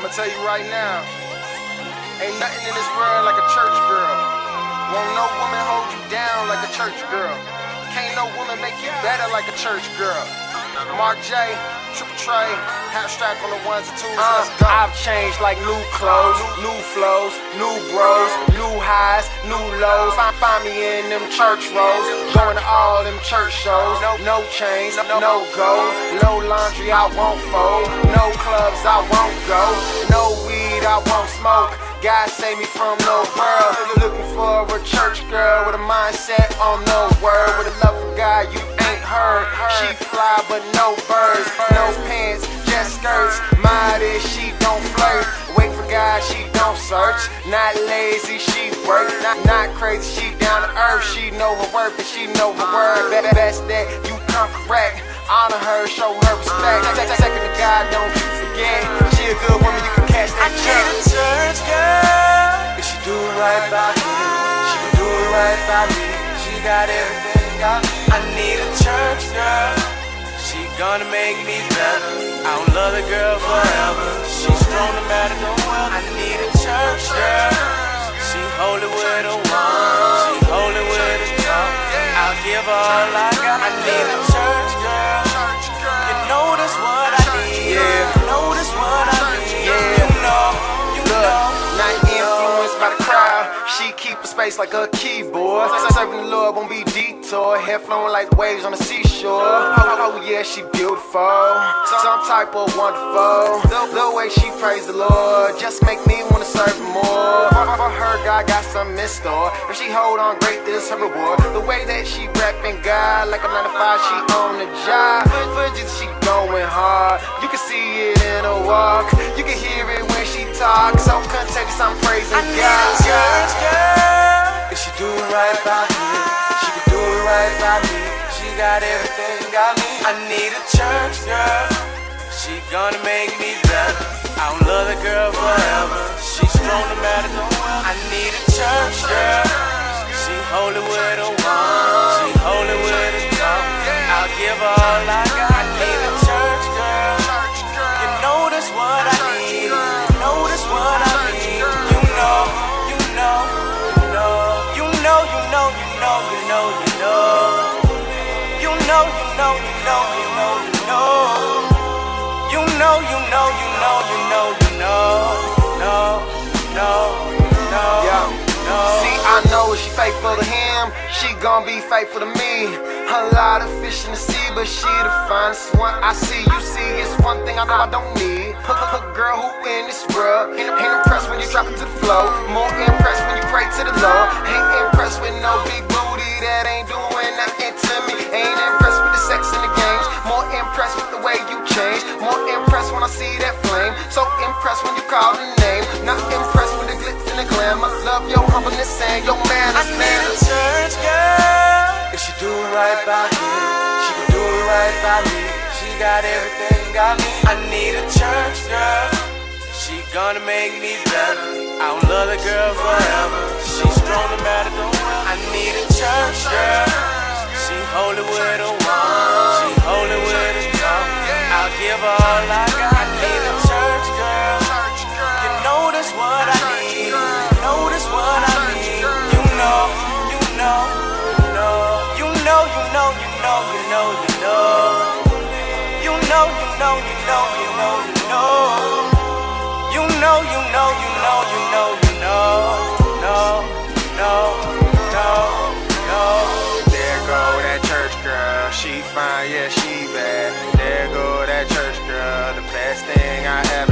I'ma tell you right now, ain't nothing in this world like a church girl. Won't no woman hold you down like a church girl. Can't no woman make you better like a church girl. Mark J, Triple Trey, strap on the ones and twos. Uh. I've changed like new clothes, new flows, new bros, new highs, new lows. Find, find me in them church rows, going to all them church shows. No, chains, no, no gold, no laundry I won't fold, no clubs I won't go, no weed I won't smoke. God save me from no world. Looking for a church girl with a mindset on no word. With a love fly, but no birds. No pants, just skirts. Mighty, she don't flirt. Wait for God, she don't search. Not lazy, she work. Not, not crazy, she down to earth. She know her worth and she know her word. Be- Best that you come correct. Honor her, show her respect. Second to God, don't you forget. She a good woman, you can catch that church girl. If she do it right by me, she can do it right by me. She got everything I need. I need a church girl. She gonna make me better. I don't love the girl forever. She's strong no matter the weather. I need a church girl. She holy with a one. She holy with a tongue. I'll give all I got. I need a She keep a space like a keyboard. Serving the Lord won't be detour. Hair flowing like waves on the seashore. Oh, oh, oh yeah, she beautiful. Some type of wonderful. The, the way she praise the Lord just make me wanna serve more. For, for her, God got something in store. If she hold on great, this her reward. The way that she repping God like a 9 to 5, she on the job. For, for Jesus, she going hard. You can see it in her walk. You can hear it talks. So contagious, I'm praising I need God. a church girl. If she do it right by me, she can do it right by me. She got everything I need. I need a church girl. She gonna make me better. I don't love the girl forever. She's strong no matter the. I need a church know, you know, you know. You know, you know, you know, you know, you know. You know, you know, you know, you know, you know. No, no, no, Yeah. no. See, I know she faithful to him, she gon' be faithful to me. A lot of fish in the sea, but she the finest one I see. You see, it's one thing I know I don't need. A, girl who in this world ain't, ain't impressed when you drop it to the floor. More impressed when you pray to the Lord. Ain't impressed with no big that ain't doing nothing to me. Ain't impressed with the sex and the games. More impressed with the way you change. More impressed when I see that flame. So impressed when you call the name. Not impressed with the glitz and the glamour. Love your humbleness and your I manners, need a church girl. If she do it right by me, she can do it right by me. She got everything I need. I need a church girl. She gonna make me better. I don't love the girl forever. She's strong no matter. I need a church girl. She holy with a one. She holy with a tongue. I'll give her all I got. I need a church girl. You know that's what I need. You know that's what I need. You know, you know, you know, you know, you know, you know, you know. You know, you know, you know, you know, she fine, yeah, she bad. There go that church girl, the best thing I ever